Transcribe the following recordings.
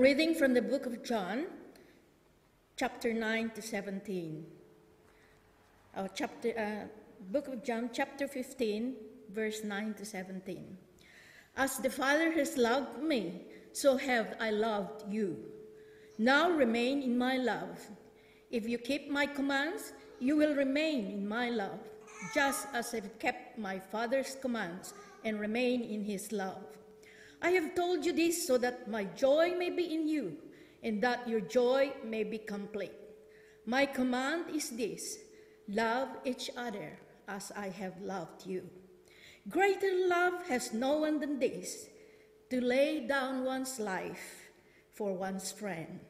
Reading from the book of John, chapter 9 to 17. Uh, chapter, uh, book of John, chapter 15, verse 9 to 17. As the Father has loved me, so have I loved you. Now remain in my love. If you keep my commands, you will remain in my love, just as I've kept my Father's commands and remain in his love. I have told you this so that my joy may be in you and that your joy may be complete. My command is this love each other as I have loved you. Greater love has no one than this to lay down one's life for one's friend.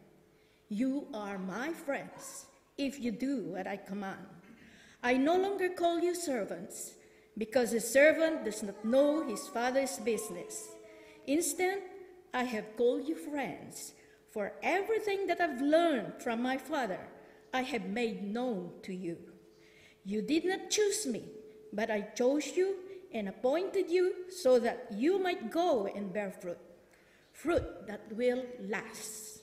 You are my friends if you do what I command. I no longer call you servants because a servant does not know his father's business. Instead, I have called you friends, for everything that I've learned from my Father I have made known to you. You did not choose me, but I chose you and appointed you so that you might go and bear fruit, fruit that will last.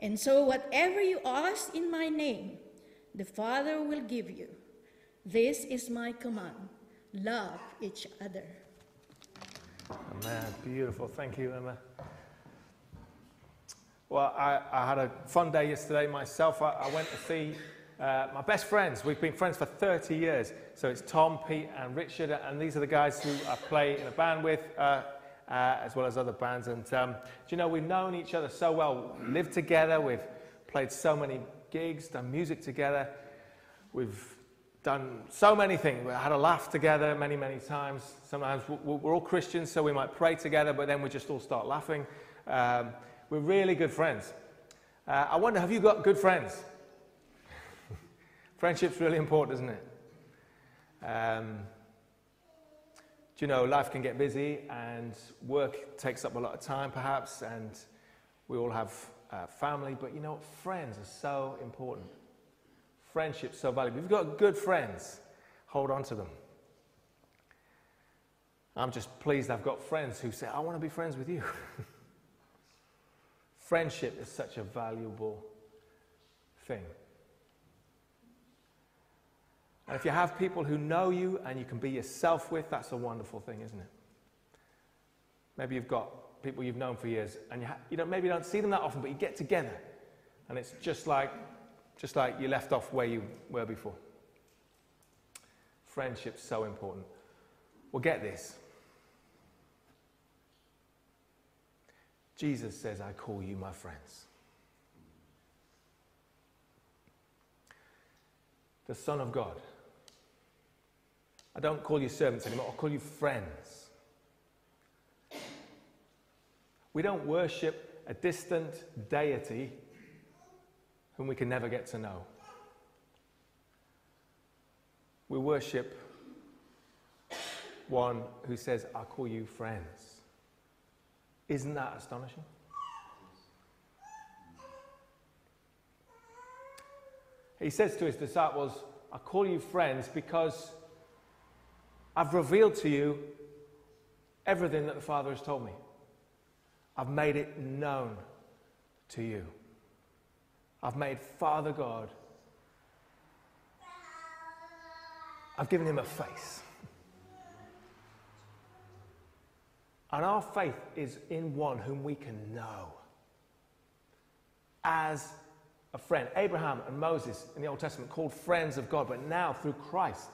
And so, whatever you ask in my name, the Father will give you. This is my command love each other. Amen. Beautiful. Thank you, Emma. Well, I, I had a fun day yesterday myself. I, I went to see uh, my best friends. We've been friends for 30 years. So it's Tom, Pete, and Richard, and these are the guys who I play in a band with, uh, uh, as well as other bands. And um, do you know, we've known each other so well, lived together, we've played so many gigs, done music together, we've done so many things. We had a laugh together many, many times. Sometimes we're all Christians, so we might pray together, but then we just all start laughing. Um, we're really good friends. Uh, I wonder, have you got good friends? Friendship's really important, isn't it? Um, do you know, life can get busy and work takes up a lot of time, perhaps, and we all have uh, family, but you know what? Friends are so important. Friendship's so valuable. If you've got good friends, hold on to them. I'm just pleased I've got friends who say, I want to be friends with you. Friendship is such a valuable thing. And if you have people who know you and you can be yourself with, that's a wonderful thing, isn't it? Maybe you've got people you've known for years and you, ha- you don't, maybe you don't see them that often, but you get together and it's just like just like you left off where you were before. Friendship's so important. Well, get this. Jesus says, I call you my friends. The Son of God. I don't call you servants anymore, I call you friends. We don't worship a distant deity whom we can never get to know. We worship one who says, I call you friends. Isn't that astonishing? He says to his disciples, I call you friends because I've revealed to you everything that the Father has told me. I've made it known to you. I've made Father God. I've given him a face. And our faith is in one whom we can know as a friend. Abraham and Moses in the Old Testament called friends of God, but now through Christ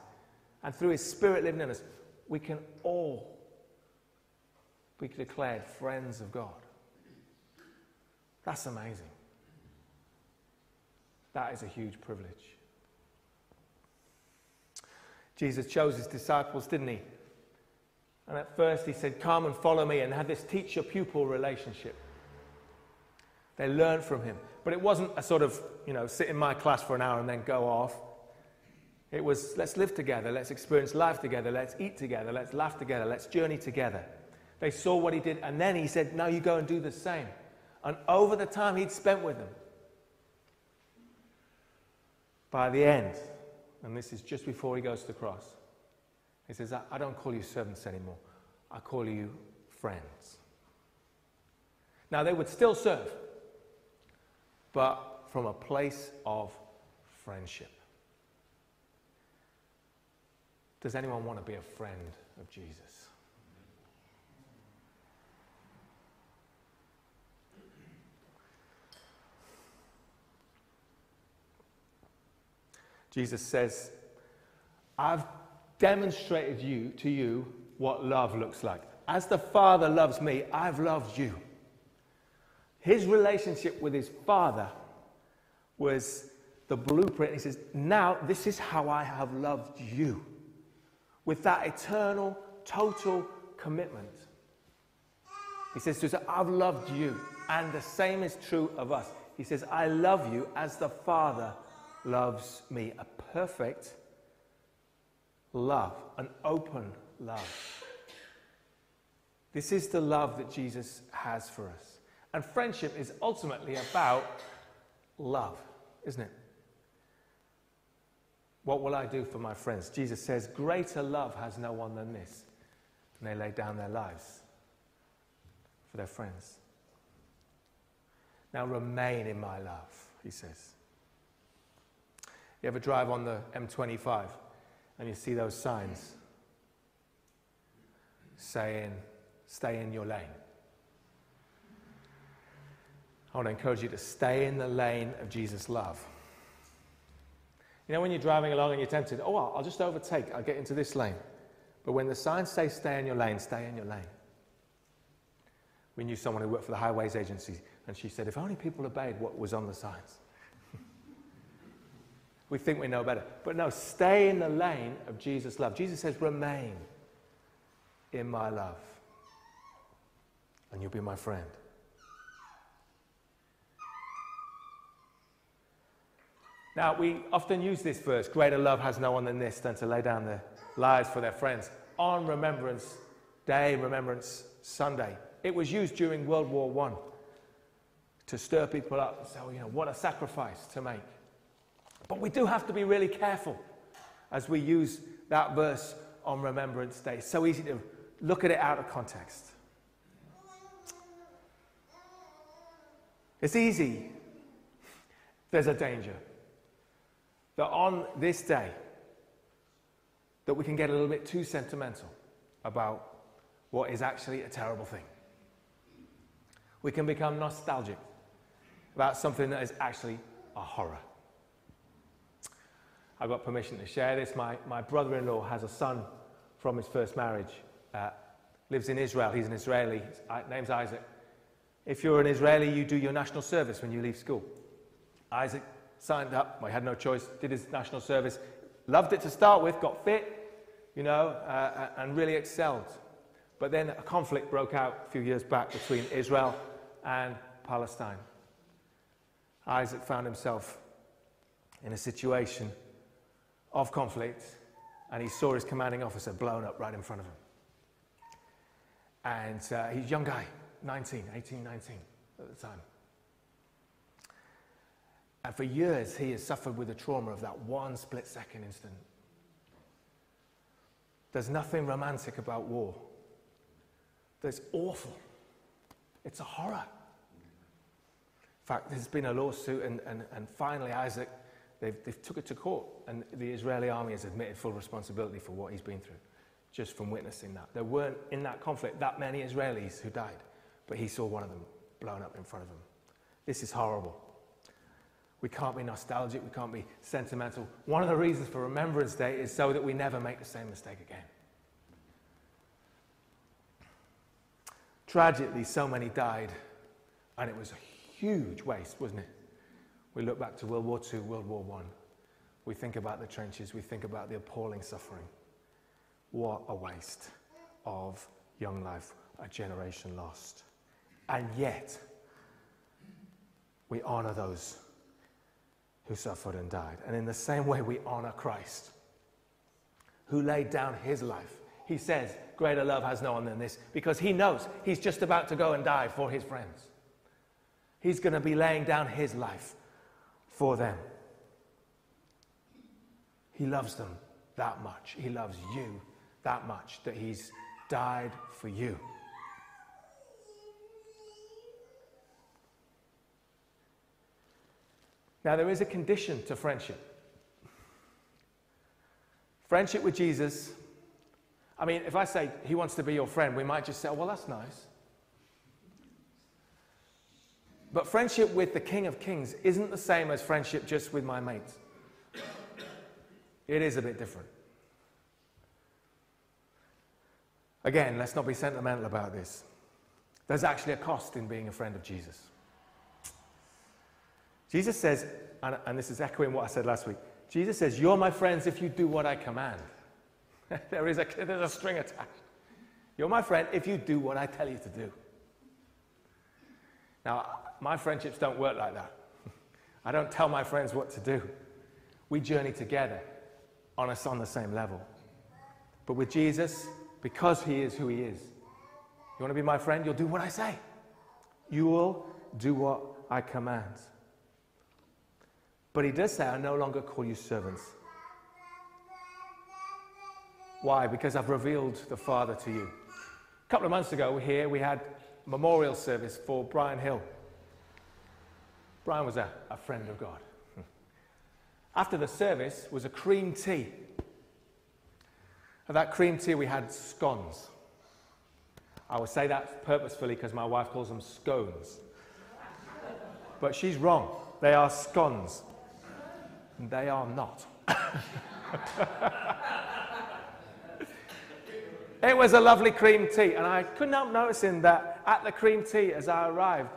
and through his Spirit living in us, we can all be declared friends of God. That's amazing. That is a huge privilege. Jesus chose his disciples, didn't he? And at first he said, Come and follow me, and had this teacher pupil relationship. They learned from him. But it wasn't a sort of, you know, sit in my class for an hour and then go off. It was, let's live together, let's experience life together, let's eat together, let's laugh together, let's journey together. They saw what he did, and then he said, Now you go and do the same. And over the time he'd spent with them, by the end, and this is just before he goes to the cross, he says, I don't call you servants anymore. I call you friends. Now, they would still serve. but from a place of friendship. Does anyone want to be a friend of Jesus? Jesus says, I've demonstrated you to you what love looks like. As the Father loves me, I've loved you. His relationship with his Father was the blueprint. He says, Now this is how I have loved you. With that eternal, total commitment. He says to us, I've loved you. And the same is true of us. He says, I love you as the Father loves me. A perfect love, an open love. This is the love that Jesus has for us. And friendship is ultimately about love, isn't it? What will I do for my friends? Jesus says, Greater love has no one than this. And they lay down their lives for their friends. Now remain in my love, he says. You ever drive on the M25 and you see those signs saying, stay in your lane? I want to encourage you to stay in the lane of Jesus' love. You know, when you're driving along and you're tempted, oh, I'll just overtake, I'll get into this lane. But when the signs say stay in your lane, stay in your lane. We knew someone who worked for the highways agency, and she said, if only people obeyed what was on the signs. We think we know better. But no, stay in the lane of Jesus' love. Jesus says, remain in my love, and you'll be my friend. Now, we often use this verse greater love has no one than this, than to lay down their lives for their friends on Remembrance Day, Remembrance Sunday. It was used during World War I to stir people up and say, oh, you know, what a sacrifice to make. But we do have to be really careful as we use that verse on Remembrance Day. It's so easy to look at it out of context. It's easy. There's a danger that on this day that we can get a little bit too sentimental about what is actually a terrible thing. We can become nostalgic about something that is actually a horror. I got permission to share this. My, my brother in law has a son from his first marriage, uh, lives in Israel. He's an Israeli, his name's Isaac. If you're an Israeli, you do your national service when you leave school. Isaac signed up. Well, he had no choice, did his national service, loved it to start with, got fit, you know, uh, and really excelled. But then a conflict broke out a few years back between Israel and Palestine. Isaac found himself in a situation of conflict, and he saw his commanding officer blown up right in front of him. And uh, he's a young guy, 19, 18, 19 at the time. And for years, he has suffered with the trauma of that one split second incident. There's nothing romantic about war. There's awful. It's a horror. In fact, there's been a lawsuit, and, and, and finally, Isaac, they've, they've took it to court, and the Israeli army has admitted full responsibility for what he's been through, just from witnessing that. There weren't, in that conflict, that many Israelis who died, but he saw one of them blown up in front of him. This is horrible. We can't be nostalgic. We can't be sentimental. One of the reasons for Remembrance Day is so that we never make the same mistake again. Tragically, so many died, and it was a huge waste, wasn't it? We look back to World War II, World War I. We think about the trenches, we think about the appalling suffering. What a waste of young life, a generation lost. And yet, we honor those who suffered and died. And in the same way, we honor Christ, who laid down his life. He says, Greater love has no one than this, because he knows he's just about to go and die for his friends. He's going to be laying down his life for them. He loves them that much. He loves you that much that he's died for you. Now, there is a condition to friendship. Friendship with Jesus, I mean, if I say he wants to be your friend, we might just say, oh, well, that's nice. But friendship with the King of Kings isn't the same as friendship just with my mates. It is a bit different. Again, let's not be sentimental about this. There's actually a cost in being a friend of Jesus. Jesus says, and, and this is echoing what I said last week Jesus says, You're my friends if you do what I command. there is a, there's a string attached. You're my friend if you do what I tell you to do. Now, my friendships don't work like that. I don't tell my friends what to do. We journey together on us on the same level. But with Jesus, because he is who he is, you want to be my friend? You'll do what I say. You will do what I command. But he does say, I no longer call you servants. Why? Because I've revealed the Father to you. A couple of months ago, here we had memorial service for Brian Hill. Brian was a, a friend of God. After the service was a cream tea. At that cream tea, we had scones. I would say that purposefully because my wife calls them scones. But she's wrong. They are scones. They are not. it was a lovely cream tea, and I couldn't help noticing that at the cream tea as I arrived,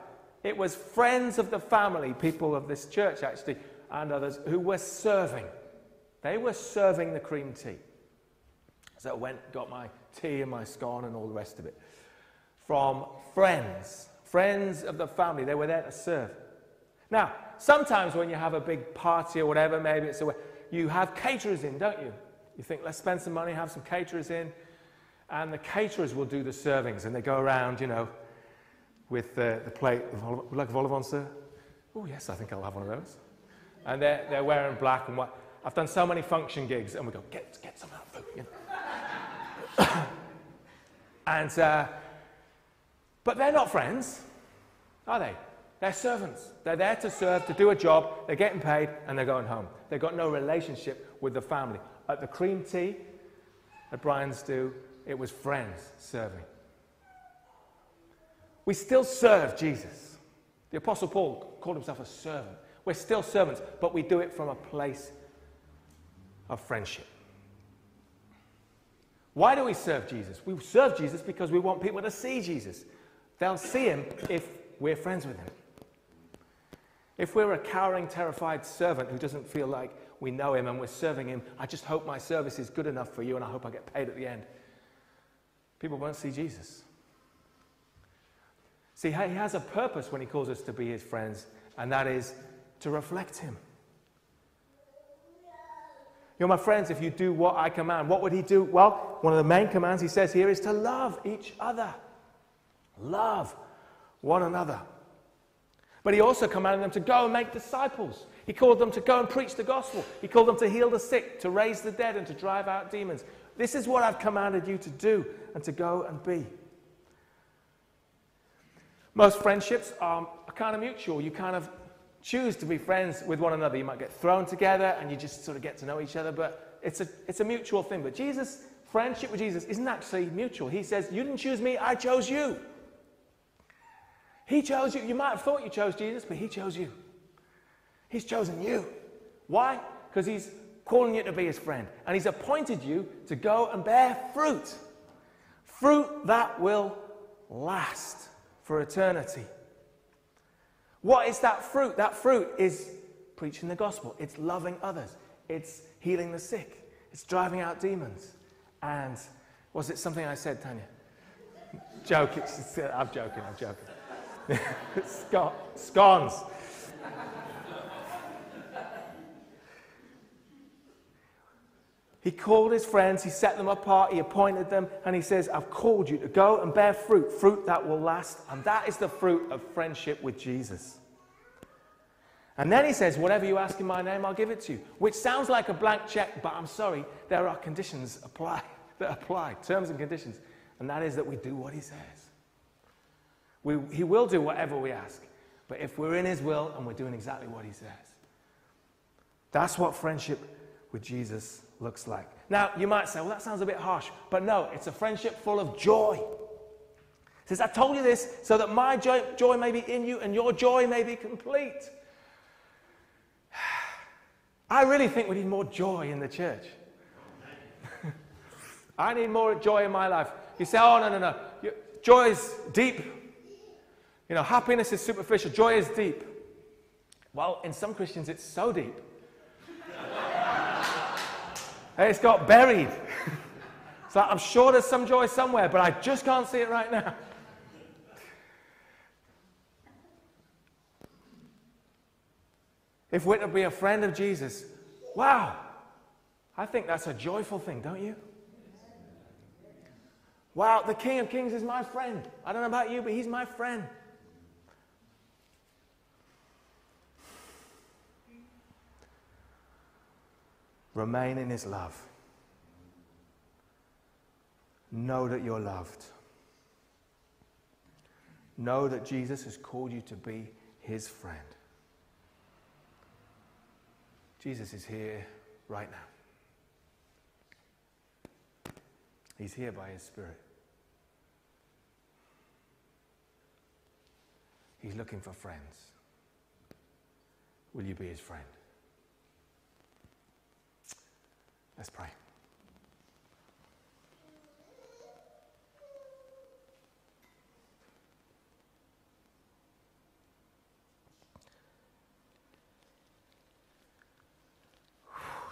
it was friends of the family, people of this church actually, and others who were serving. They were serving the cream tea. So I went, got my tea and my scone and all the rest of it. From friends, friends of the family, they were there to serve. Now, sometimes when you have a big party or whatever, maybe it's a you have caterers in, don't you? You think, let's spend some money, have some caterers in, and the caterers will do the servings, and they go around, you know, with the, the plate. Would you like a vol sir? Oh, yes, I think I'll have one of those. And they're, they're wearing black and white. I've done so many function gigs, and we go, get, get some of that food. You know? and, uh, but they're not friends, are they? They're servants. They're there to serve, to do a job. They're getting paid and they're going home. They've got no relationship with the family. At the cream tea, at Brian's do, it was friends serving. We still serve Jesus. The Apostle Paul called himself a servant. We're still servants, but we do it from a place of friendship. Why do we serve Jesus? We serve Jesus because we want people to see Jesus. They'll see him if we're friends with him. If we're a cowering, terrified servant who doesn't feel like we know him and we're serving him, I just hope my service is good enough for you and I hope I get paid at the end. People won't see Jesus. See, he has a purpose when he calls us to be his friends, and that is to reflect him. You're my friends if you do what I command. What would he do? Well, one of the main commands he says here is to love each other. Love one another. But he also commanded them to go and make disciples. He called them to go and preach the gospel. He called them to heal the sick, to raise the dead, and to drive out demons. This is what I've commanded you to do and to go and be. Most friendships are kind of mutual. You kind of choose to be friends with one another. You might get thrown together and you just sort of get to know each other, but it's a, it's a mutual thing. But Jesus, friendship with Jesus isn't actually mutual. He says, You didn't choose me, I chose you. He chose you. You might have thought you chose Jesus, but He chose you. He's chosen you. Why? Because He's calling you to be His friend. And He's appointed you to go and bear fruit. Fruit that will last for eternity. What is that fruit? That fruit is preaching the gospel, it's loving others, it's healing the sick, it's driving out demons. And was it something I said, Tanya? Joking. I'm joking, I'm joking. Scones. He called his friends, he set them apart, he appointed them, and he says, I've called you to go and bear fruit, fruit that will last. And that is the fruit of friendship with Jesus. And then he says, Whatever you ask in my name, I'll give it to you. Which sounds like a blank check, but I'm sorry, there are conditions apply that apply, terms and conditions. And that is that we do what he says. We, he will do whatever we ask. But if we're in His will and we're doing exactly what He says, That's what friendship with Jesus looks like. Now, you might say, well, that sounds a bit harsh, but no, it's a friendship full of joy. It says, I told you this so that my joy, joy may be in you and your joy may be complete. I really think we need more joy in the church. I need more joy in my life. You say, oh, no, no, no. Joy is deep. You know, happiness is superficial, joy is deep. Well, in some Christians, it's so deep. It's got buried. so I'm sure there's some joy somewhere, but I just can't see it right now. If we're to be a friend of Jesus, wow, I think that's a joyful thing, don't you? Wow, the King of Kings is my friend. I don't know about you, but he's my friend. Remain in his love. Know that you're loved. Know that Jesus has called you to be his friend. Jesus is here right now. He's here by his Spirit. He's looking for friends. Will you be his friend? Let's pray.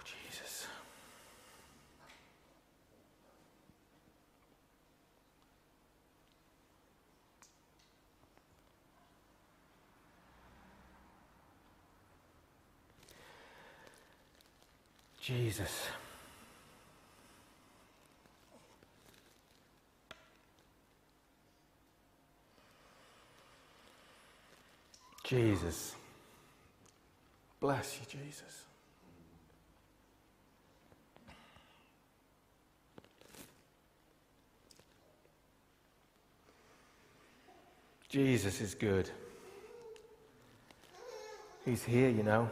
Jesus. Jesus. Jesus. Bless you, Jesus. Jesus is good. He's here, you know.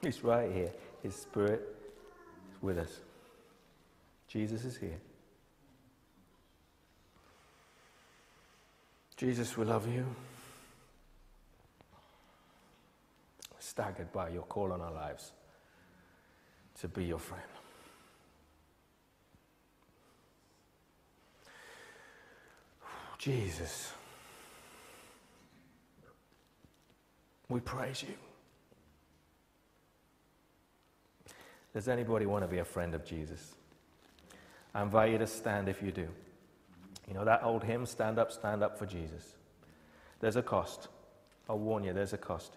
He's right here. His Spirit is with us. Jesus is here. Jesus, we love you. Staggered by your call on our lives to be your friend. Jesus, we praise you. Does anybody want to be a friend of Jesus? I invite you to stand if you do. You know that old hymn, Stand Up, Stand Up for Jesus? There's a cost. I'll warn you, there's a cost.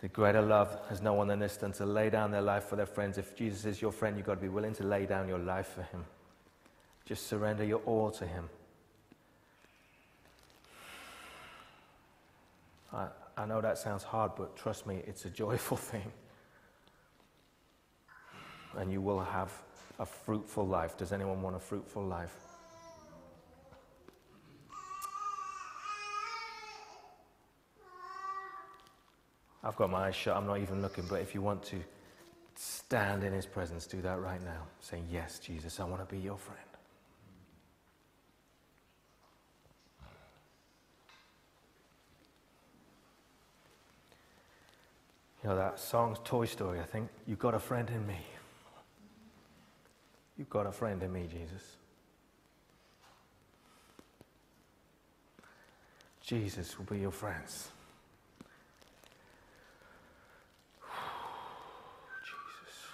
The greater love has no one than this than to lay down their life for their friends. If Jesus is your friend, you've got to be willing to lay down your life for him. Just surrender your all to him. I, I know that sounds hard, but trust me, it's a joyful thing. And you will have a fruitful life. Does anyone want a fruitful life? I've got my eyes shut, I'm not even looking, but if you want to stand in his presence, do that right now. Saying, Yes, Jesus, I want to be your friend. You know that song's Toy Story, I think. You've got a friend in me. You've got a friend in me, Jesus. Jesus will be your friends.